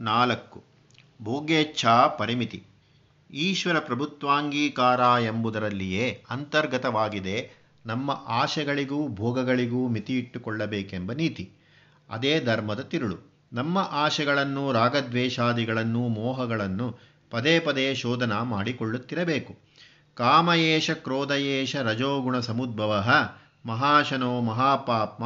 ನಾಲ್ಕು. ಭೋಗೇಚ್ಛಾ ಪರಿಮಿತಿ. ಈಶ್ವರ ಪ್ರಭುತ್ವಾಂಗೀಕಾರ ಎಂಬುದರಲ್ಲಿಯೇ ಅಂತರ್ಗತವಾಗಿದೆ ನಮ್ಮ ಆಶೆಗಳಿಗೂ ಭೋಗಗಳಿಗೂ ಮಿತಿಯಿಟ್ಟುಕೊಳ್ಳಬೇಕೆಂಬ ನೀತಿ. ಅದೇ ಧರ್ಮದ ತಿರುಳು. ನಮ್ಮ ಆಶೆಗಳನ್ನು, ರಾಗದ್ವೇಷಾದಿಗಳನ್ನು, ಮೋಹಗಳನ್ನು ಪದೇ ಪದೇ ಶೋಧನ ಮಾಡಿಕೊಳ್ಳುತ್ತಿರಬೇಕು. ಕಾಮಯೇಶ ಕ್ರೋಧಯೇಷ ರಜೋಗುಣ ಸಮುದ್ಭವ ಮಹಾಶನೋ ಮಹಾಪಾಪ್ಮ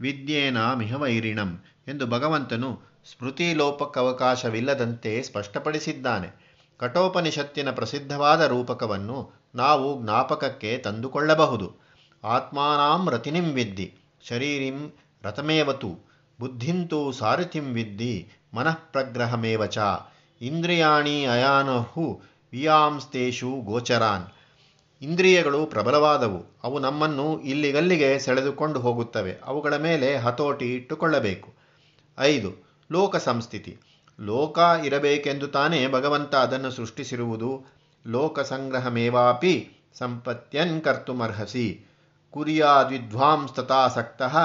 ವಿದ್ಯೇನ ಮಿಹವೈರಿಣಂ ಎಂದು ಭಗವಂತನು ಸ್ಮೃತಿಲೋಪಕ್ಕವಕಾಶವಿಲ್ಲದಂತೆ ಸ್ಪಷ್ಟಪಡಿಸಿದ್ದಾನೆ. ಕಠೋಪನಿಷತ್ತಿನ ಪ್ರಸಿದ್ಧವಾದ ರೂಪಕವನ್ನು ನಾವು ಜ್ಞಾಪಕಕ್ಕೆ ತಂದುಕೊಳ್ಳಬಹುದು. ಆತ್ಮಾನಾಂ ರತಿನಿಂ ವಿದ್ಧಿ, ಶರೀರಿಂ ರಥಮೇವತು ಬುದ್ಧಿಂತೂ ಸಾರಥಿಂ ವಿದ್ಧಿ ಮನಃಪ್ರಗ್ರಹಮೇವ ಚ, ಇಂದ್ರಿಯಾಣಿ ಅಯಾನಹು ವಿಯಾಂಸ್ತೇಷು ಗೋಚರಾನ್. ಇಂದ್ರಿಯಗಳು ಪ್ರಬಲವಾದವು. ಅವು ನಮ್ಮನ್ನು ಇಲ್ಲಿಗಲ್ಲಿಗೆ ಸೆಳೆದುಕೊಂಡು ಹೋಗುತ್ತವೆ. ಅವುಗಳ ಮೇಲೆ ಹತೋಟಿ ಇಟ್ಟುಕೊಳ್ಳಬೇಕು. ಐದು ಲೋಕ ಸಂಸ್ಥಿತಿ. ಲೋಕ ಇರಬೇಕೆಂದು ತಾನೇ ಭಗವಂತ ಅದನ್ನು ಸೃಷ್ಟಿಸಿರುವುದು. ಲೋಕ ಸಂಗ್ರಹಮೇವಾಪಿ ಸಂಪತ್ಯನ್ ಕರ್ತುಮರ್ಹಸಿ. ಕುರ್ಯಾದ್ವಿದ್ವಾಂಸ್ತತಾಸಕ್ತಃ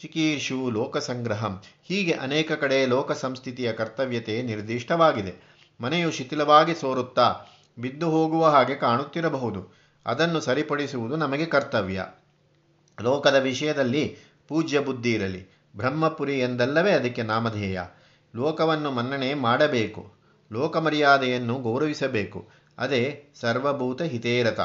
ಚಿಕೀರ್ಷು ಲೋಕಸಂಗ್ರಹಂ ಹೀಗೆ ಅನೇಕ ಕಡೆ ಲೋಕ ಸಂಸ್ಥಿತಿಯ ಕರ್ತವ್ಯತೆ ನಿರ್ದಿಷ್ಟವಾಗಿದೆ. ಮನೆಯು ಶಿಥಿಲವಾಗಿ ಸೋರುತ್ತಾ ಬಿದ್ದು ಹೋಗುವ ಹಾಗೆ ಕಾಣುತ್ತಿರಬಹುದು. ಅದನ್ನು ಸರಿಪಡಿಸುವುದು ನಮಗೆ ಕರ್ತವ್ಯ. ಲೋಕದ ವಿಷಯದಲ್ಲಿ ಪೂಜ್ಯ ಬುದ್ಧಿ ಇರಲಿ. ಬ್ರಹ್ಮಪುರಿ ಎಂದಲ್ಲವೇ ಅದಕ್ಕೆ ನಾಮಧೇಯ. ಲೋಕವನ್ನು ಮನ್ನಣೆ ಮಾಡಬೇಕು. ಲೋಕಮರ್ಯಾದೆಯನ್ನು ಗೌರವಿಸಬೇಕು. ಅದೇ ಸರ್ವಭೂತ ಹಿತೇರತ.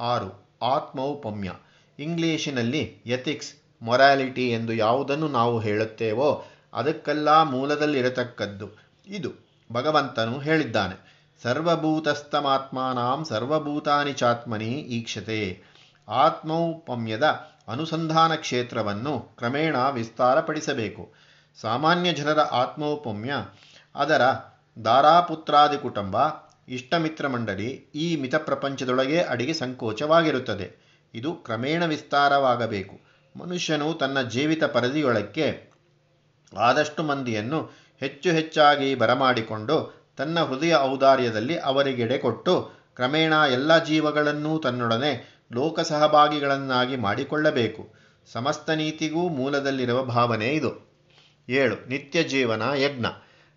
ಆರು, ಆತ್ಮೌಪಮ್ಯ. ಇಂಗ್ಲಿಷಿನಲ್ಲಿ ಎಥಿಕ್ಸ್ ಮೊರಾಲಿಟಿ ಎಂದು ಯಾವುದನ್ನು ನಾವು ಹೇಳುತ್ತೇವೋ ಅದಕ್ಕೆಲ್ಲ ಮೂಲದಲ್ಲಿರತಕ್ಕದ್ದು. ಇದು ಭಗವಂತನು ಹೇಳಿದ್ದಾನೆ. ಸರ್ವಭೂತಸ್ಥಮಾತ್ಮಾನಾಂ ಸರ್ವಭೂತಾನಿ ಚಾತ್ಮನಿ ಈಕ್ಷತೆ. ಆತ್ಮೌಪಮ್ಯದ ಅನುಸಂಧಾನ ಕ್ಷೇತ್ರವನ್ನು ಕ್ರಮೇಣ ವಿಸ್ತಾರಪಡಿಸಬೇಕು. ಸಾಮಾನ್ಯ ಜನರ ಆತ್ಮೌಪಮ್ಯ, ಅದರ ದಾರಾಪುತ್ರಾದಿ ಕುಟುಂಬ, ಇಷ್ಟಮಿತ್ರ ಮಂಡಳಿ ಈ ಮಿತ ಪ್ರಪಂಚದೊಳಗೆ ಅಡಿಗೆ ಸಂಕೋಚವಾಗಿರುತ್ತದೆ. ಇದು ಕ್ರಮೇಣ ವಿಸ್ತಾರವಾಗಬೇಕು. ಮನುಷ್ಯನು ತನ್ನ ಜೀವಿತ ಪರಿಧಿಯೊಳಕ್ಕೆ ಆದಷ್ಟು ಮಂದಿಯನ್ನು ಹೆಚ್ಚು ಹೆಚ್ಚಾಗಿ ಬರಮಾಡಿಕೊಂಡು ತನ್ನ ಹೃದಯ ಔದಾರ್ಯದಲ್ಲಿ ಅವರಿಗೆಡೆ ಕೊಟ್ಟು ಕ್ರಮೇಣ ಎಲ್ಲ ಜೀವಗಳನ್ನೂ ತನ್ನೊಡನೆ ಲೋಕ ಸಹಭಾಗಿಗಳನ್ನಾಗಿ ಮಾಡಿಕೊಳ್ಳಬೇಕು. ಸಮಸ್ತ ನೀತಿಗೂ ಮೂಲದಲ್ಲಿರುವ ಭಾವನೆ ಇದು. ಏಳು, ನಿತ್ಯ ಜೀವನ ಯಜ್ಞ.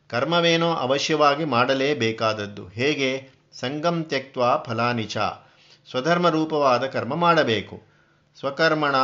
ಕರ್ಮವೇನೋ ಅವಶ್ಯವಾಗಿ ಮಾಡಲೇಬೇಕಾದದ್ದು. ಹೇಗೆ? ಸಂಗಂ ತ್ಯಕ್ತ ಫಲಾನಿಚ ಸ್ವಧರ್ಮ ರೂಪವಾದ ಕರ್ಮ ಮಾಡಬೇಕು. ಸ್ವಕರ್ಮಣ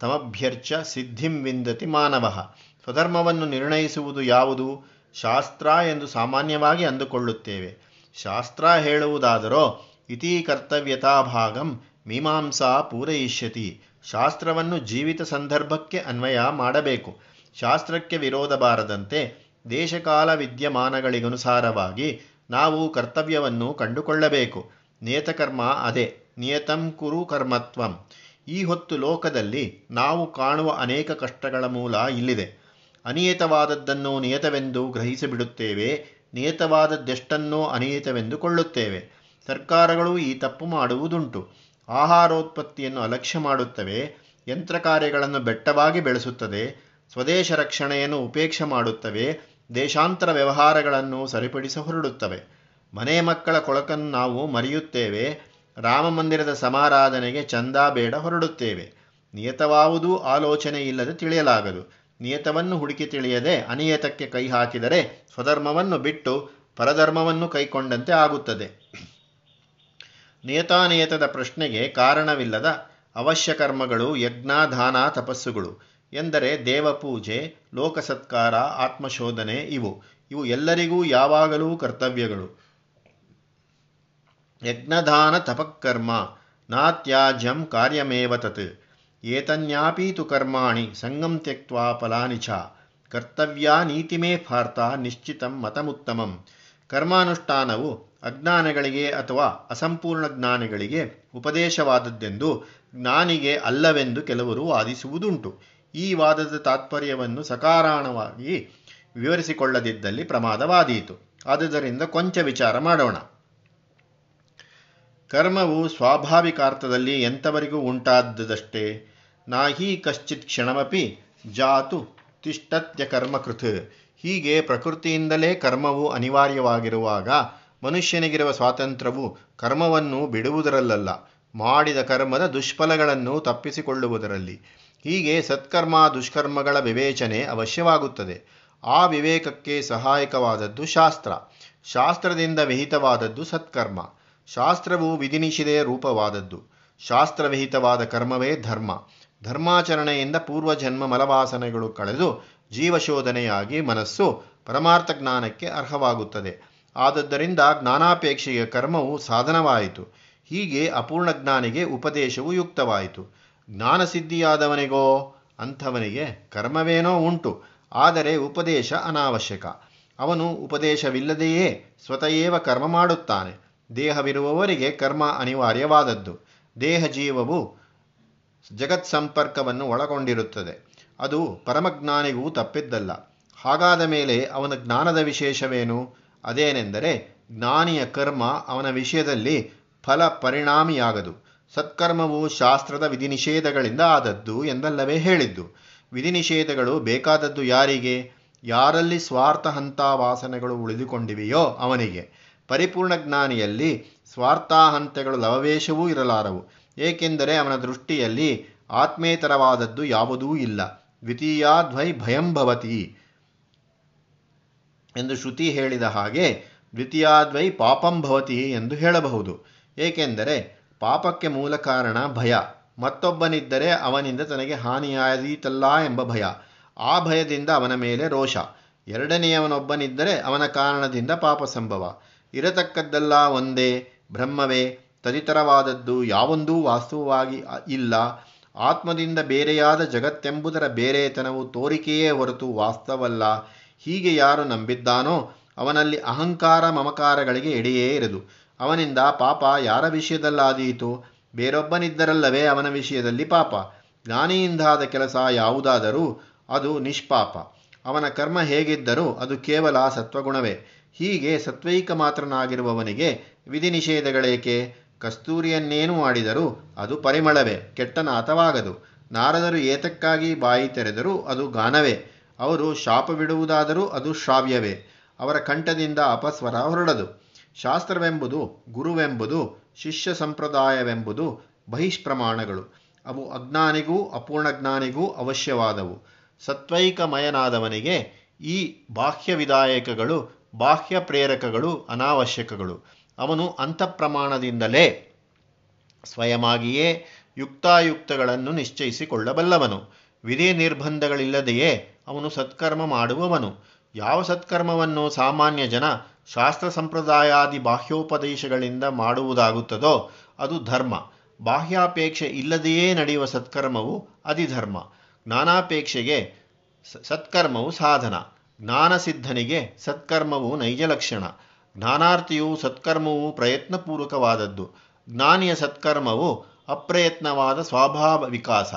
ತಮಭ್ಯರ್ಚ ಸಿದ್ಧಿಂ ವಿಂದತಿ ಮಾನವ. ಸ್ವಧರ್ಮವನ್ನು ನಿರ್ಣಯಿಸುವುದು ಯಾವುದು? ಶಾಸ್ತ್ರ ಎಂದು ಸಾಮಾನ್ಯವಾಗಿ ಅಂದುಕೊಳ್ಳುತ್ತೇವೆ. ಶಾಸ್ತ್ರ ಹೇಳುವುದಾದರೋ, ಇತಿ ಕರ್ತವ್ಯತಾಭಾಗಂ ಮೀಮಾಂಸಾ ಪೂರಯಿಷ್ಯತಿ. ಶಾಸ್ತ್ರವನ್ನು ಜೀವಿತ ಸಂದರ್ಭಕ್ಕೆ ಅನ್ವಯ ಮಾಡಬೇಕು. ಶಾಸ್ತ್ರಕ್ಕೆ ವಿರೋಧ ಬಾರದಂತೆ ದೇಶಕಾಲ ವಿದ್ಯಮಾನಗಳಿಗನುಸಾರವಾಗಿ ನಾವು ಕರ್ತವ್ಯವನ್ನು ಕಂಡುಕೊಳ್ಳಬೇಕು. ನಿಯತಕರ್ಮ ಅದೇ, ನಿಯತಂ ಕುರು ಕರ್ಮತ್ವಂ. ಈ ಹೊತ್ತು ಲೋಕದಲ್ಲಿ ನಾವು ಕಾಣುವ ಅನೇಕ ಕಷ್ಟಗಳ ಮೂಲ ಇಲ್ಲಿದೆ. ಅನಿಯತವಾದದ್ದನ್ನು ನಿಯತವೆಂದು ಗ್ರಹಿಸಿಬಿಡುತ್ತೇವೆ, ನಿಯತವಾದದ್ದೆಷ್ಟನ್ನೋ ಅನಿಯತವೆಂದು ಕೊಳ್ಳುತ್ತೇವೆ ಸರ್ಕಾರಗಳು ಈ ತಪ್ಪು ಮಾಡುವುದುಂಟು. ಆಹಾರೋತ್ಪತ್ತಿಯನ್ನು ಅಲಕ್ಷ್ಯ ಮಾಡುತ್ತವೆ ಯಂತ್ರ ಕಾರ್ಯಗಳನ್ನು ಬೆಟ್ಟವಾಗಿ ಬೆಳೆಸುತ್ತದೆ, ಸ್ವದೇಶ ರಕ್ಷಣೆಯನ್ನು ಉಪೇಕ್ಷೆ ಮಾಡುತ್ತವೆ, ದೇಶಾಂತರ ವ್ಯವಹಾರಗಳನ್ನು ಸರಿಪಡಿಸ ಹೊರಡುತ್ತವೆ. ಮನೆ ಮಕ್ಕಳ ಕೊಳಕನ್ನು ನಾವು ಮರೆಯುತ್ತೇವೆ ರಾಮಮಂದಿರದ ಸಮಾರಾಧನೆಗೆ ಚಂದ ಬೇಡ ಹೊರಡುತ್ತೇವೆ. ನಿಯತವಾವುದೂ ಆಲೋಚನೆ ಇಲ್ಲದೆ ತಿಳಿಯಲಾಗದು. ನಿಯತವನ್ನು ಹುಡುಕಿ ತಿಳಿಯದೆ ಅನಿಯತಕ್ಕೆ ಕೈ ಹಾಕಿದರೆ ಸ್ವಧರ್ಮವನ್ನು ಬಿಟ್ಟು ಪರಧರ್ಮವನ್ನು ಕೈಕೊಂಡಂತೆ ಆಗುತ್ತದೆ. ನಿಯತಾನಿಯತದ ಪ್ರಶ್ನೆಗೆ ಕಾರಣವಿಲ್ಲದ ಅವಶ್ಯ ಕರ್ಮಗಳು ಯಜ್ಞ ದಾನ ತಪಸ್ಸುಗಳು ಎಂದರೆ ದೇವಪೂಜೆ, ಲೋಕಸತ್ಕಾರ, ಆತ್ಮಶೋಧನೆ ಇವು. ಇವು ಎಲ್ಲರಿಗೂ ಯಾವಾಗಲೂ ಕರ್ತವ್ಯಗಳು. ಯಜ್ಞದಾನ ತಪಕ್ಕರ್ಮ ನಾತ್ಯಾಜ್ಯಂ ಕಾರ್ಯಮೇವ ತತ್. ಏತನ್ಯಾಪೀತು ಕರ್ಮಾಣಿ, ಸಂಗಂ ತ್ಯಕ್ವಾ ಫಲಾನಿ ಚ. ಕರ್ತವ್ಯ ನೀತಿಮೇ ಫಾರ್ಥ ನಿಶ್ಚಿತಂ ಮತಮುತ್ತಮಂ. ಕರ್ಮಾನುಷ್ಠಾನವು ಅಜ್ಞಾನಿಗಳಿಗೆ ಅಥವಾ ಅಸಂಪೂರ್ಣ ಜ್ಞಾನಿಗಳಿಗೆ ಉಪದೇಶವಾದದ್ದೆಂದು ಜ್ಞಾನಿಗೆ ಅಲ್ಲವೆಂದು ಕೆಲವರು ವಾದಿಸುವುದುಂಟು. ಈ ವಾದದ ತಾತ್ಪರ್ಯವನ್ನು ಸಕಾರಾಣವಾಗಿ ವಿವರಿಸಿಕೊಳ್ಳದಿದ್ದಲ್ಲಿ ಪ್ರಮಾದವಾದೀತು. ಆದುದರಿಂದ ಕೊಂಚ ವಿಚಾರ ಮಾಡೋಣ. ಕರ್ಮವು ಸ್ವಾಭಾವಿಕಾರ್ಥದಲ್ಲಿ ಎಂಥವರಿಗೂ ಉಂಟಾದದಷ್ಟೇ? ನಾಹಿ ಕಶ್ಚಿತ್ ಕ್ಷಣಮಪಿ ಜಾತು ತಿಷ್ಟತ್ಯ ಕರ್ಮಕೃತ್. ಹೀಗೆ ಪ್ರಕೃತಿಯಿಂದಲೇ ಕರ್ಮವು ಅನಿವಾರ್ಯವಾಗಿರುವಾಗ ಮನುಷ್ಯನಿಗಿರುವ ಸ್ವಾತಂತ್ರ್ಯವು ಕರ್ಮವನ್ನು ಬಿಡುವುದರಲ್ಲಲ್ಲ, ಮಾಡಿದ ಕರ್ಮದ ದುಷ್ಫಲಗಳನ್ನು ತಪ್ಪಿಸಿಕೊಳ್ಳುವುದರಲ್ಲಿ. ಹೀಗೆ ಸತ್ಕರ್ಮ, ದುಷ್ಕರ್ಮಗಳ ವಿವೇಚನೆ ಅವಶ್ಯವಾಗುತ್ತದೆ. ಆ ವಿವೇಕಕ್ಕೆ ಸಹಾಯಕವಾದದ್ದು ಶಾಸ್ತ್ರ. ಶಾಸ್ತ್ರದಿಂದ ವಿಹಿತವಾದದ್ದು ಸತ್ಕರ್ಮ. ಶಾಸ್ತ್ರವು ವಿಧಿನಿಷಿದೆಯ ರೂಪವಾದದ್ದು. ಶಾಸ್ತ್ರವಿಹಿತವಾದ ಕರ್ಮವೇ ಧರ್ಮ. ಧರ್ಮಾಚರಣೆಯಿಂದ ಪೂರ್ವಜನ್ಮ ಮಲವಾಸನೆಗಳು ಕಳೆದು ಜೀವಶೋಧನೆಯಾಗಿ ಮನಸ್ಸು ಪರಮಾರ್ಥ ಜ್ಞಾನಕ್ಕೆ ಅರ್ಹವಾಗುತ್ತದೆ. ಆದದ್ದರಿಂದ ಜ್ಞಾನಾಪೇಕ್ಷೆಯ ಕರ್ಮವು ಸಾಧನವಾಯಿತು. ಹೀಗೆ ಅಪೂರ್ಣ ಜ್ಞಾನಿಗೆ ಉಪದೇಶವು ಯುಕ್ತವಾಯಿತು. ಜ್ಞಾನಸಿದ್ಧಿಯಾದವನಿಗೋ? ಅಂಥವನಿಗೆ ಕರ್ಮವೇನೋ ಉಂಟು. ಆದರೆ ಉಪದೇಶ ಅನಾವಶ್ಯಕ. ಅವನು ಉಪದೇಶವಿಲ್ಲದೆಯೇ ಸ್ವತಯೇವ ಕರ್ಮ ಮಾಡುತ್ತಾನೆ. ದೇಹವಿರುವವರಿಗೆ ಕರ್ಮ ಅನಿವಾರ್ಯವಾದದ್ದು. ದೇಹ ಜೀವವು ಜಗತ್ ಸಂಪರ್ಕವನ್ನು ಒಳಗೊಂಡಿರುತ್ತದೆ. ಅದು ಪರಮಜ್ಞಾನಿಗೂ ತಪ್ಪಿದ್ದಲ್ಲ. ಹಾಗಾದ ಮೇಲೆ ಅವನ ಜ್ಞಾನದ ವಿಶೇಷವೇನು? ಅದೇನೆಂದರೆ ಜ್ಞಾನಿಯ ಕರ್ಮ ಅವನ ವಿಷಯದಲ್ಲಿ ಫಲ ಪರಿಣಾಮಿಯಾಗದು ಸತ್ಕರ್ಮವು ಶಾಸ್ತ್ರದ ವಿಧಿನಿಷೇಧಗಳಿಂದ ಆದದ್ದು ಎಂದಲ್ಲವೇ ಹೇಳಿದ್ದು. ವಿಧಿನಿಷೇಧಗಳು ಬೇಕಾದದ್ದು ಯಾರಿಗೆ? ಯಾರಲ್ಲಿ ಸ್ವಾರ್ಥ ಹಂತ ವಾಸನೆಗಳು ಉಳಿದುಕೊಂಡಿವೆಯೋ ಅವನಿಗೆ. ಪರಿಪೂರ್ಣ ಜ್ಞಾನಿಯಲ್ಲಿ ಸ್ವಾರ್ಥಾಹಂತೆಗಳು ಲವವೇಶವೂ ಇರಲಾರವು. ಏಕೆಂದರೆ ಅವನ ದೃಷ್ಟಿಯಲ್ಲಿ ಆತ್ಮೇತರವಾದದ್ದು ಯಾವುದೂ ಇಲ್ಲ. ದ್ವಿತೀಯಾದ್ವೈ ಭಯಂ ಭವತಿ. ಎಂದು ಶ್ರುತಿ ಹೇಳಿದ ಹಾಗೆ ದ್ವಿತೀಯಾದ್ವೈ ಪಾಪಂ ಭವತಿ ಎಂದು ಹೇಳಬಹುದು. ಏಕೆಂದರೆ ಪಾಪಕ್ಕೆ ಮೂಲ ಕಾರಣ ಭಯ. ಮತ್ತೊಬ್ಬನಿದ್ದರೆ ಅವನಿಂದ ತನಗೆ ಹಾನಿಯಾದೀತಲ್ಲ ಎಂಬ ಭಯ. ಆ ಭಯದಿಂದ ಅವನ ಮೇಲೆ ರೋಷ. ಎರಡನೆಯವನೊಬ್ಬನಿದ್ದರೆ ಅವನ ಕಾರಣದಿಂದ ಪಾಪ ಸಂಭವ. ಇರತಕ್ಕದ್ದಲ್ಲ ಒಂದೇ, ಬ್ರಹ್ಮವೇ. ತದಿತರವಾದದ್ದು ಯಾವೊಂದೂ ವಾಸ್ತವವಾಗಿ ಇಲ್ಲ. ಆತ್ಮದಿಂದ ಬೇರೆಯಾದ ಜಗತ್ತೆಂಬುದರ ಬೇರೆತನವು ತೋರಿಕೆಯೇ ಹೊರತು ವಾಸ್ತವಲ್ಲ. ಹೀಗೆ ಯಾರು ನಂಬಿದ್ದಾನೋ ಅವನಲ್ಲಿ ಅಹಂಕಾರ ಮಮಕಾರಗಳಿಗೆ ಎಡೆಯೇ ಇರದು. ಅವನಿಂದ ಪಾಪ ಯಾರ ವಿಷಯದಲ್ಲಾದೀತು? ಬೇರೊಬ್ಬನಿದ್ದರಲ್ಲವೇ ಅವನ ವಿಷಯದಲ್ಲಿ ಪಾಪ. ಜ್ಞಾನಿಯಿಂದಾದ ಕೆಲಸ ಯಾವುದಾದರೂ ಅದು ನಿಷ್ಪಾಪ. ಅವನ ಕರ್ಮ ಹೇಗಿದ್ದರೂ ಅದು ಕೇವಲ ಸತ್ವಗುಣವೇ. ಹೀಗೆ ಸತ್ವೈಕ ಮಾತ್ರನಾಗಿರುವವನಿಗೆ ವಿಧಿ ನಿಷೇಧಗಳೇಕೆ ಕಸ್ತೂರಿಯನ್ನೇನು ಮಾಡಿದರೂ ಅದು ಪರಿಮಳವೇ, ಕೆಟ್ಟನಾಥವಾಗದು. ನಾರದರು ಏತಕ್ಕಾಗಿ ಬಾಯಿ ತೆರೆದರೂ ಅದು ಗಾನವೇ. ಅವರು ಶಾಪವಿಡುವುದಾದರೂ ಅದು ಶ್ರಾವ್ಯವೇ ಅವರ ಕಂಠದಿಂದ ಅಪಸ್ವರ ಹೊರಡದು. ಶಾಸ್ತ್ರವೆಂಬುದು ಗುರುವೆಂಬುದು, ಶಿಷ್ಯ ಸಂಪ್ರದಾಯವೆಂಬುದು ಬಹಿಷ್ಪ್ರಮಾಣಗಳು. ಅವು ಅಜ್ಞಾನಿಗೂ ಅಪೂರ್ಣಜ್ಞಾನಿಗೂ ಅವಶ್ಯವಾದವು. ಸತ್ವೈಕಮಯನಾದವನಿಗೆ ಈ ಬಾಹ್ಯ ವಿಧಾಯಕಗಳು ಬಾಹ್ಯ ಪ್ರೇರಕಗಳು ಅನಾವಶ್ಯಕಗಳು. ಅವನು ಅಂತಃಪ್ರಮಾಣದಿಂದಲೇ ಸ್ವಯಮಾಗಿಯೇ ಯುಕ್ತಾಯುಕ್ತಗಳನ್ನು ನಿಶ್ಚಯಿಸಿಕೊಳ್ಳಬಲ್ಲವನು. ವಿಧಿ ನಿರ್ಬಂಧಗಳಿಲ್ಲದೆಯೇ ಅವನು ಸತ್ಕರ್ಮ ಮಾಡುವವನು. ಯಾವ ಸತ್ಕರ್ಮವನ್ನು ಸಾಮಾನ್ಯ ಜನ ಶಾಸ್ತ್ರ ಸಂಪ್ರದಾಯಾದಿ ಬಾಹ್ಯೋಪದೇಶಗಳಿಂದ ಮಾಡುವುದಾಗುತ್ತದೋ ಅದು ಧರ್ಮ. ಬಾಹ್ಯಾಪೇಕ್ಷೆ ಇಲ್ಲದೆಯೇ ನಡೆಯುವ ಸತ್ಕರ್ಮವು ಅಧಿಧರ್ಮ. ಜ್ಞಾನಾಪೇಕ್ಷೆಗೆ ಸತ್ಕರ್ಮವು ಸಾಧನ. ಜ್ಞಾನಸಿದ್ಧನಿಗೆ ಸತ್ಕರ್ಮವು ನೈಜ ಲಕ್ಷಣ. ಜ್ಞಾನಾರ್ಥಿಯು ಸತ್ಕರ್ಮವು ಪ್ರಯತ್ನಪೂರ್ವಕವಾದದ್ದು. ಜ್ಞಾನಿಯ ಸತ್ಕರ್ಮವು ಅಪ್ರಯತ್ನವಾದ ಸ್ವಭಾವ ವಿಕಾಸ.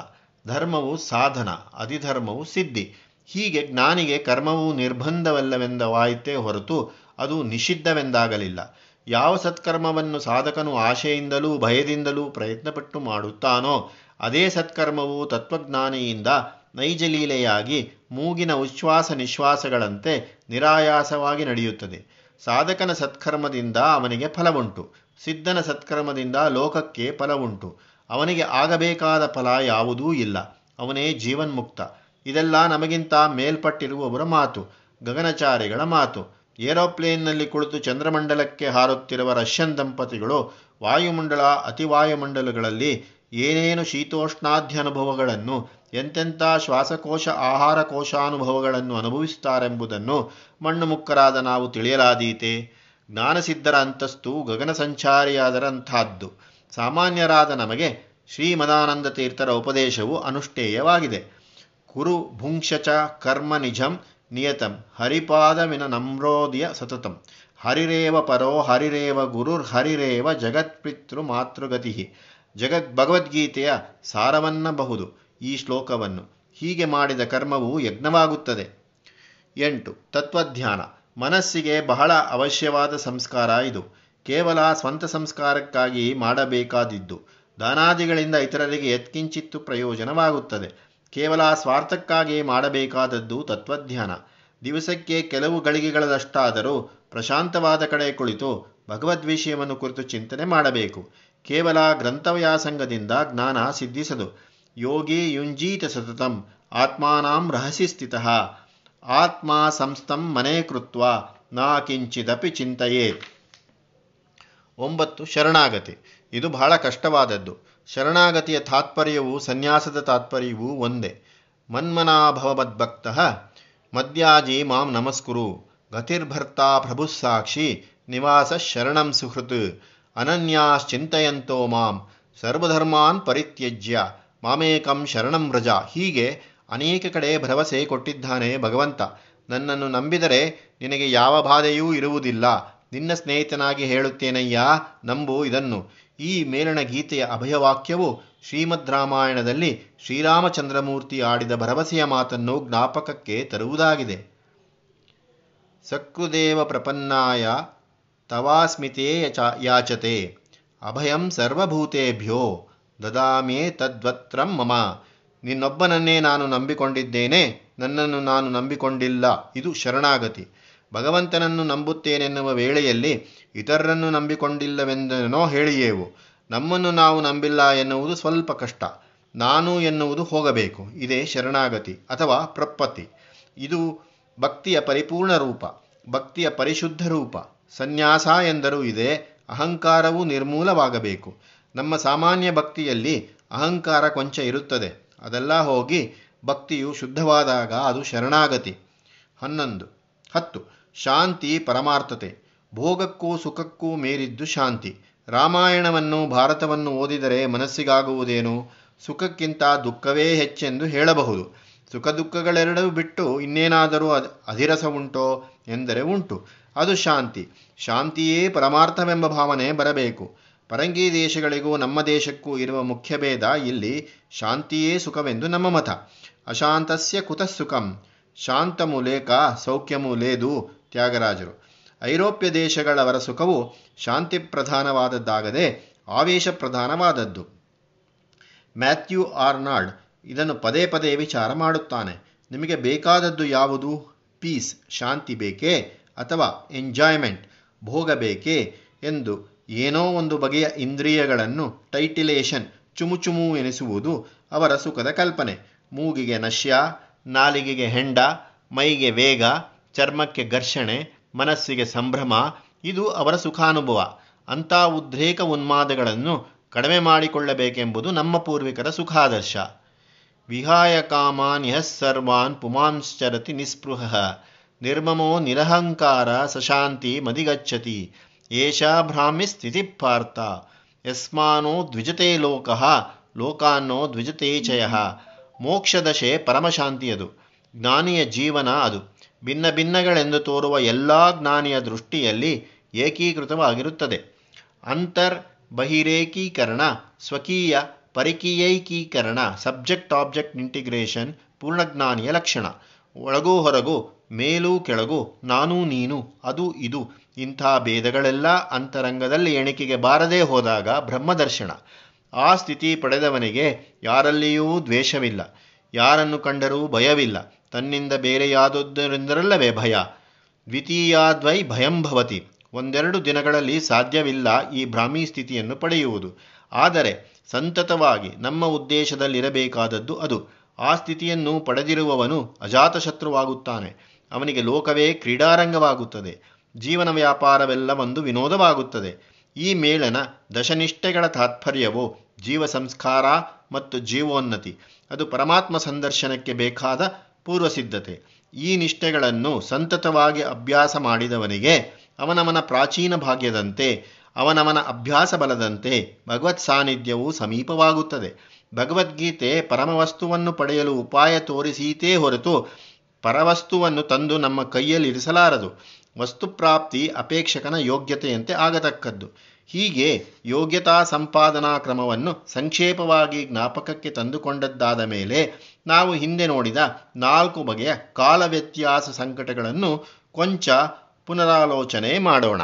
ಧರ್ಮವು ಸಾಧನ, ಅಧಿಧರ್ಮವು ಸಿದ್ಧಿ. ಹೀಗೆ ಜ್ಞಾನಿಗೆ ಕರ್ಮವು ನಿರ್ಬಂಧವಲ್ಲವೆಂದವಾಯಿತೇ ಹೊರತು ಅದು ನಿಷಿದ್ಧವೆಂದಾಗಲಿಲ್ಲ. ಯಾವ ಸತ್ಕರ್ಮವನ್ನು ಸಾಧಕನು ಆಶೆಯಿಂದಲೂ ಭಯದಿಂದಲೂ ಪ್ರಯತ್ನಪಟ್ಟು ಮಾಡುತ್ತಾನೋ, ಅದೇ ಸತ್ಕರ್ಮವು ತತ್ವಜ್ಞಾನಿಯಿಂದ ನೈಜಲೀಲೆಯಾಗಿ ಮೂಗಿನ ಉಚ್ಛ್ವಾಸ ನಿಶ್ವಾಸಗಳಂತೆ ನಿರಾಯಾಸವಾಗಿ ನಡೆಯುತ್ತದೆ. ಸಾಧಕನ ಸತ್ಕರ್ಮದಿಂದ ಅವನಿಗೆ ಫಲವುಂಟು. ಸಿದ್ಧನ ಸತ್ಕರ್ಮದಿಂದ ಲೋಕಕ್ಕೆ ಫಲವುಂಟು. ಅವನಿಗೆ ಆಗಬೇಕಾದ ಫಲ ಯಾವುದೂ ಇಲ್ಲ. ಅವನೇ ಜೀವನ್ಮುಕ್ತ. ಇದೆಲ್ಲ ನಮಗಿಂತ ಮೇಲ್ಪಟ್ಟಿರುವವರ ಮಾತು, ಗಗನಚಾರಿಗಳ ಮಾತು. ಏರೋಪ್ಲೇನ್ನಲ್ಲಿ ಕುಳಿತು ಚಂದ್ರಮಂಡಲಕ್ಕೆ ಹಾರುತ್ತಿರುವ ರಷ್ಯನ್ ದಂಪತಿಗಳು ವಾಯುಮಂಡಲ, ಅತಿವಾಯುಮಂಡಲಗಳಲ್ಲಿ ಏನೇನು ಶೀತೋಷ್ಣಾಧ್ಯ ಅನುಭವಗಳನ್ನು ಎಂತೆಂಥ ಶ್ವಾಸಕೋಶ ಆಹಾರ ಕೋಶಾನುಭವಗಳನ್ನು ಅನುಭವಿಸುತ್ತಾರೆಂಬುದನ್ನು ಮಣ್ಣು ಮುಕ್ಕರಾದ ನಾವು ತಿಳಿಯಲಾದೀತೆ. ಜ್ಞಾನಸಿದ್ಧರ ಅಂತಸ್ತು ಗಗನ ಸಂಚಾರಿಯಾದರಂಥದ್ದು ಸಾಮಾನ್ಯರಾದ ನಮಗೆ ಶ್ರೀಮದಾನಂದ ತೀರ್ಥರ ಉಪದೇಶವು ಅನುಷ್ಠೇಯವಾಗಿದೆ. ಕುರು ಭುಂಕ್ಷಚ ಕರ್ಮ ನಿಜಂ ನಿಯತಂ ಹರಿಪಾದವಿನ ನಮ್ರೋದಿಯ ಸತತಂ ಹರಿರೇವ ಪರೋ ಹರಿರೇವ ಗುರುರ್ ಹರಿರೇವ ಜಗತ್ಪಿತೃ ಮಾತೃಗತಿ ಜಗತ್ ಭಗವದ್ಗೀತೆಯ ಸಾರವನ್ನಬಹುದು ಈ ಶ್ಲೋಕವನ್ನು. ಹೀಗೆ ಮಾಡಿದ ಕರ್ಮವು ಯಜ್ಞವಾಗುತ್ತದೆ. ಎಂಟು ತತ್ವಧ್ಯಾನ ಮನಸ್ಸಿಗೆ ಬಹಳ ಅವಶ್ಯವಾದ ಸಂಸ್ಕಾರ ಇದು. ಕೇವಲ ಸ್ವಂತ ಸಂಸ್ಕಾರಕ್ಕಾಗಿ ಮಾಡಬೇಕಾದಿದ್ದು, ದಾನಾದಿಗಳಿಂದ ಇತರರಿಗೆ ಯತ್ಕಿಂಚಿತ್ತು ಪ್ರಯೋಜನವಾಗುತ್ತದೆ. ಕೇವಲ ಸ್ವಾರ್ಥಕ್ಕಾಗಿ ಮಾಡಬೇಕಾದದ್ದು ತತ್ವಧ್ಯಾನ ದಿವಸಕ್ಕೆ ಕೆಲವು ಗಳಿಗೆಗಳದಷ್ಟಾದರೂ ಪ್ರಶಾಂತವಾದ ಕಡೆ ಕುಳಿತು ಭಗವದ್ವಿಷಯವನ್ನು ಕುರಿತು ಚಿಂತನೆ ಮಾಡಬೇಕು. ಕೇವಲ ಗ್ರಂಥವ್ಯಾಸಂಗದಿಂದ ಜ್ಞಾನ ಸಿದ್ಧಿಸದು. ಯೋಗಿ ಯುಂಜೀತ ಸತತಂ ಆತ್ಮಾನಾಂ ರಹಸಿ ಸ್ಥಿತಃ ಆತ್ಮ ಸಂಸ್ಥಂ ಮನೆ ಕೃತ್ವ ನಾ ಕಿಂಚಿದಪಿ ಚಿಂತೆಯೇತ್ ಒಂಬತ್ತು ಶರಣಾಗತಿ. ಇದು ಬಹಳ ಕಷ್ಟವಾದದ್ದು. ಶರಣಾಗತಿಯ ತಾತ್ಪರ್ಯವೂ, ಸನ್ಯಾಸದ ತಾತ್ಪರ್ಯವೂ ಒಂದೇ. ಮನ್ಮನಾಭವದ್ಭಕ್ತ, ಮದ್ಯಾಜಿ ಮಾಂ ನಮಸ್ಕುರು, ಗತಿರ್ಭರ್ತಾ ಪ್ರಭುಸ್ಸಾಕ್ಷಿ, ನಿವಾಸ ಶರಣಂ ಸುಹೃತ್, ಅನನ್ಯಾಶ್ಚಿಂತೆಯಂತೋ ಮಾಂ, ಸರ್ವಧರ್ಮಾನ್ ಪರಿತ್ಯಜ್ಯ, ಮಾಮೇಕಂ ಶರಣಂ ವ್ರಜ. ಹೀಗೆ ಅನೇಕ ಕಡೆ ಭರವಸೆ ಕೊಟ್ಟಿದ್ದಾನೆ ಭಗವಂತ. ನನ್ನನ್ನು ನಂಬಿದರೆ ನಿನಗೆ ಯಾವ ಬಾಧೆಯೂ ಇರುವುದಿಲ್ಲ. ನಿನ್ನ ಸ್ನೇಹಿತನಾಗಿ ಹೇಳುತ್ತೇನಯ್ಯ? ನಂಬು ಇದನ್ನು. ಈ ಮೇಲಣ ಗೀತೆಯ ಅಭಯವಾಕ್ಯವು ಶ್ರೀಮದ್ ರಾಮಾಯಣದಲ್ಲಿ ಶ್ರೀರಾಮಚಂದ್ರಮೂರ್ತಿ ಆಡಿದ ಭರವಸೆಯ ಮಾತನ್ನು ಜ್ಞಾಪಕಕ್ಕೆ ತರುವುದಾಗಿದೆ. ಸಕೃದೇವ ಪ್ರಪನ್ನಾಯ ತವಾಸ್ಮಿತೇ ಯಾಚತೆ ಅಭಯಂ ಸರ್ವಭೂತೇಭ್ಯೋ ದದಾಮೇ ತದ್ವತ್ರಂ ಮಮ. ನಿನ್ನೊಬ್ಬನನ್ನೇ ನಾನು ನಂಬಿಕೊಂಡಿದ್ದೇನೆ, ನನ್ನನ್ನು ನಾನು ನಂಬಿಕೊಂಡಿಲ್ಲ, ಇದು ಶರಣಾಗತಿ. ಭಗವಂತನನ್ನು ನಂಬುತ್ತೇನೆನ್ನುವ ವೇಳೆಯಲ್ಲಿ ಇತರರನ್ನು ನಂಬಿಕೊಂಡಿಲ್ಲವೆಂದನೋ ಹೇಳಿಯೇವು. ನಮ್ಮನ್ನು ನಾವು ನಂಬಿಲ್ಲ ಎನ್ನುವುದು ಸ್ವಲ್ಪ ಕಷ್ಟ. ನಾನು ಎನ್ನುವುದು ಹೋಗಬೇಕು. ಇದೇ ಶರಣಾಗತಿ ಅಥವಾ ಪ್ರಪತಿ ಇದು ಭಕ್ತಿಯ ಪರಿಪೂರ್ಣ ರೂಪ, ಭಕ್ತಿಯ ಪರಿಶುದ್ಧ ರೂಪ. ಸನ್ಯಾಸ ಎಂದರೂ ಇದೆ, ಅಹಂಕಾರವು ನಿರ್ಮೂಲವಾಗಬೇಕು. ನಮ್ಮ ಸಾಮಾನ್ಯ ಭಕ್ತಿಯಲ್ಲಿ ಅಹಂಕಾರ ಕೊಂಚ ಇರುತ್ತದೆ. ಅದೆಲ್ಲ ಹೋಗಿ ಭಕ್ತಿಯು ಶುದ್ಧವಾದಾಗ ಅದು ಶರಣಾಗತಿ. ಹನ್ನೊಂದು. ಹತ್ತು. ಶಾಂತಿ ಪರಮಾರ್ಥತೆ. ಭೋಗಕ್ಕೂ ಸುಖಕ್ಕೂ ಮೇರಿದ್ದು ಶಾಂತಿ. ರಾಮಾಯಣವನ್ನು, ಭಾರತವನ್ನು ಓದಿದರೆ ಮನಸ್ಸಿಗಾಗುವುದೇನು? ಸುಖಕ್ಕಿಂತ ದುಃಖವೇ ಹೆಚ್ಚೆಂದು ಹೇಳಬಹುದು. ಸುಖ ದುಃಖಗಳೆರಡೂ ಬಿಟ್ಟು ಇನ್ನೇನಾದರೂ ಅಧಿರಸ ಉಂಟೋ ಎಂದರೆ ಉಂಟು. ಅದು ಶಾಂತಿ. ಶಾಂತಿಯೇ ಪರಮಾರ್ಥವೆಂಬ ಭಾವನೆ ಬರಬೇಕು. ಪರಂಗಿ ದೇಶಗಳಿಗೂ ನಮ್ಮ ದೇಶಕ್ಕೂ ಇರುವ ಮುಖ್ಯ ಭೇದ ಇಲ್ಲಿ ಶಾಂತಿಯೇ ಸುಖವೆಂದು ನಮ್ಮ ಮತ. ಅಶಾಂತಸ್ಯ ಕುತಃ ಸುಖಂ. ಶಾಂತಮು ಲೇಖ ಸೌಖ್ಯಮು ತ್ಯಾಗರಾಜರು. ಐರೋಪ್ಯ ದೇಶಗಳವರ ಸುಖವು ಶಾಂತಿ ಪ್ರಧಾನವಾದದ್ದಾಗದೆ ಆವೇಶ ಪ್ರಧಾನವಾದದ್ದು ಮ್ಯಾಥ್ಯೂ ಆರ್ನಾಲ್ಡ್ ಇದನ್ನು ಪದೇ ಪದೇ ವಿಚಾರ ಮಾಡುತ್ತಾನೆ. ನಿಮಗೆ ಬೇಕಾದದ್ದು ಯಾವುದು? ಪೀಸ್, ಶಾಂತಿ ಬೇಕೇ ಅಥವಾ ಎಂಜಾಯ್ಮೆಂಟ್, ಭೋಗ ಬೇಕೇ ಎಂದು ಏನೋ ಒಂದು ಬಗೆಯ ಇಂದ್ರಿಯಗಳನ್ನು ಟೈಟಿಲೇಷನ್, ಚುಮುಚುಮು ಎನಿಸುವುದು ಅವರ ಸುಖದ ಕಲ್ಪನೆ. ಮೂಗಿಗೆ ನಶ್ಯ, ನಾಲಿಗೆಗೆ ಹೆಂಡ, ಮೈಗೆ ವೇಗ ಚರ್ಮಕ್ಕೆ ಘರ್ಷಣೆ, ಮನಸ್ಸಿಗೆ ಸಂಭ್ರಮ, ಇದು ಅವರ ಸುಖಾನುಭವ. ಅಂಥ ಉದ್ರೇಕ ಉನ್ಮಾದಗಳನ್ನು ಕಡಿಮೆ ಮಾಡಿಕೊಳ್ಳಬೇಕೆಂಬುದು ನಮ್ಮ ಪೂರ್ವಿಕರ ಸುಖಾದರ್ಶ. ವಿಹಾಯ ಕಾಮಾನ್ ಸರ್ವಾನ್ ಪುಮಾಂಶ್ಚರತಿ ನಿಸ್ಪೃಹ. ನಿರ್ಮಮೋ ನಿರಹಂಕಾರ ಸಶಾಂತಿ ಮದಿಗಚ್ಚತಿ. ಏಷಾ ಭ್ರಾಮಿ ಸ್ಥಿತಿ ಪಾರ್ಥ. ಯಸ್ಮಾನೋ ದ್ವಿಜತೆ ಲೋಕಃ, ಲೋಕಾನ್ನೋ ದ್ವಿಜತೆ ಚಯ. ಮೋಕ್ಷದಶೆ ಪರಮಶಾಂತಿಯದು ಜ್ಞಾನಿಯ ಜೀವನ ಅದು. ಭಿನ್ನ ಭಿನ್ನಗಳೆಂದು ತೋರುವ ಎಲ್ಲ ಜ್ಞಾನಿಯ ದೃಷ್ಟಿಯಲ್ಲಿ ಏಕೀಕೃತವಾಗಿರುತ್ತದೆ. ಅಂತರ್ ಬಹಿರೇಕೀಕರಣ, ಸ್ವಕೀಯ ಪರಿಕೀಯೈಕೀಕರಣ, ಸಬ್ಜೆಕ್ಟ್ ಆಬ್ಜೆಕ್ಟ್ ಇಂಟಿಗ್ರೇಷನ್, ಪೂರ್ಣಜ್ಞಾನಿಯ ಲಕ್ಷಣ. ಒಳಗೂ ಹೊರಗೂ, ಮೇಲೂ ಕೆಳಗೂ, ನಾನು ನೀನು, ಅದು ಇದು, ಇಂಥ ಭೇದಗಳೆಲ್ಲ ಅಂತರಂಗದಲ್ಲಿ ಎಣಿಕೆಗೆ ಬಾರದೇ ಹೋದಾಗ ಬ್ರಹ್ಮದರ್ಶನ. ಆ ಸ್ಥಿತಿ ಪಡೆದವನಿಗೆ ಯಾರಲ್ಲಿಯೂ ದ್ವೇಷವಿಲ್ಲ. ಯಾರನ್ನು ಕಂಡರೂ ಭಯವಿಲ್ಲ. ತನ್ನಿಂದ ಬೇರೆಯಾದದ್ದರಿಂದರಲ್ಲವೇ ಭಯ? ದ್ವಿತೀಯಾದ್ವೈ ಭಯಂಭವತಿ ಒಂದೆರಡು ದಿನಗಳಲ್ಲಿ ಸಾಧ್ಯವಿಲ್ಲ ಈ ಭ್ರಾಮಿ ಸ್ಥಿತಿಯನ್ನು ಪಡೆಯುವುದು. ಆದರೆ ಸಂತತವಾಗಿ ನಮ್ಮ ಉದ್ದೇಶದಲ್ಲಿರಬೇಕಾದದ್ದು ಅದು. ಆ ಸ್ಥಿತಿಯನ್ನು ಪಡೆದಿರುವವನು ಅಜಾತಶತ್ರುವಾಗುತ್ತಾನೆ. ಅವನಿಗೆ ಲೋಕವೇ ಕ್ರೀಡಾರಂಗವಾಗುತ್ತದೆ. ಜೀವನ ವ್ಯಾಪಾರವೆಲ್ಲ ಒಂದು ವಿನೋದವಾಗುತ್ತದೆ. ಈ ಮೇಳನ ದಶನಿಷ್ಠೆಗಳ ತಾತ್ಪರ್ಯವು ಜೀವ ಸಂಸ್ಕಾರ ಮತ್ತು ಜೀವೋನ್ನತಿ. ಅದು ಪರಮಾತ್ಮ ಸಂದರ್ಶನಕ್ಕೆ ಬೇಕಾದ ಪೂರ್ವಸಿದ್ಧತೆ ಈ ನಿಷ್ಠೆಗಳನ್ನು ಸಂತತವಾಗಿ ಅಭ್ಯಾಸ ಮಾಡಿದವನಿಗೆ ಅವನವನ ಪ್ರಾಚೀನ ಭಾಗ್ಯದಂತೆ, ಅವನವನ ಅಭ್ಯಾಸ ಬಲದಂತೆ ಭಗವತ್ ಸಾನ್ನಿಧ್ಯವು ಸಮೀಪವಾಗುತ್ತದೆ. ಭಗವದ್ಗೀತೆ ಪರಮವಸ್ತುವನ್ನು ಪಡೆಯಲು ಉಪಾಯ ತೋರಿಸೀತೇ ಹೊರತು ಪರವಸ್ತುವನ್ನು ತಂದು ನಮ್ಮ ಕೈಯಲ್ಲಿರಿಸಲಾರದು ವಸ್ತುಪ್ರಾಪ್ತಿ ಅಪೇಕ್ಷಕನ ಯೋಗ್ಯತೆಯಂತೆ ಆಗತಕ್ಕದ್ದು. ಹೀಗೆ ಯೋಗ್ಯತಾ ಸಂಪಾದನಾ ಕ್ರಮವನ್ನು ಸಂಕ್ಷೇಪವಾಗಿ ಜ್ಞಾಪಕಕ್ಕೆ ತಂದುಕೊಂಡದ್ದಾದ ಮೇಲೆ ನಾವು ಹಿಂದೆ ನೋಡಿದ ನಾಲ್ಕು ಬಗೆಯ ಕಾಲ ವ್ಯತ್ಯಾಸ ಸಂಕಟಗಳನ್ನು ಕೊಂಚ ಪುನರಾಲೋಚನೆ ಮಾಡೋಣ.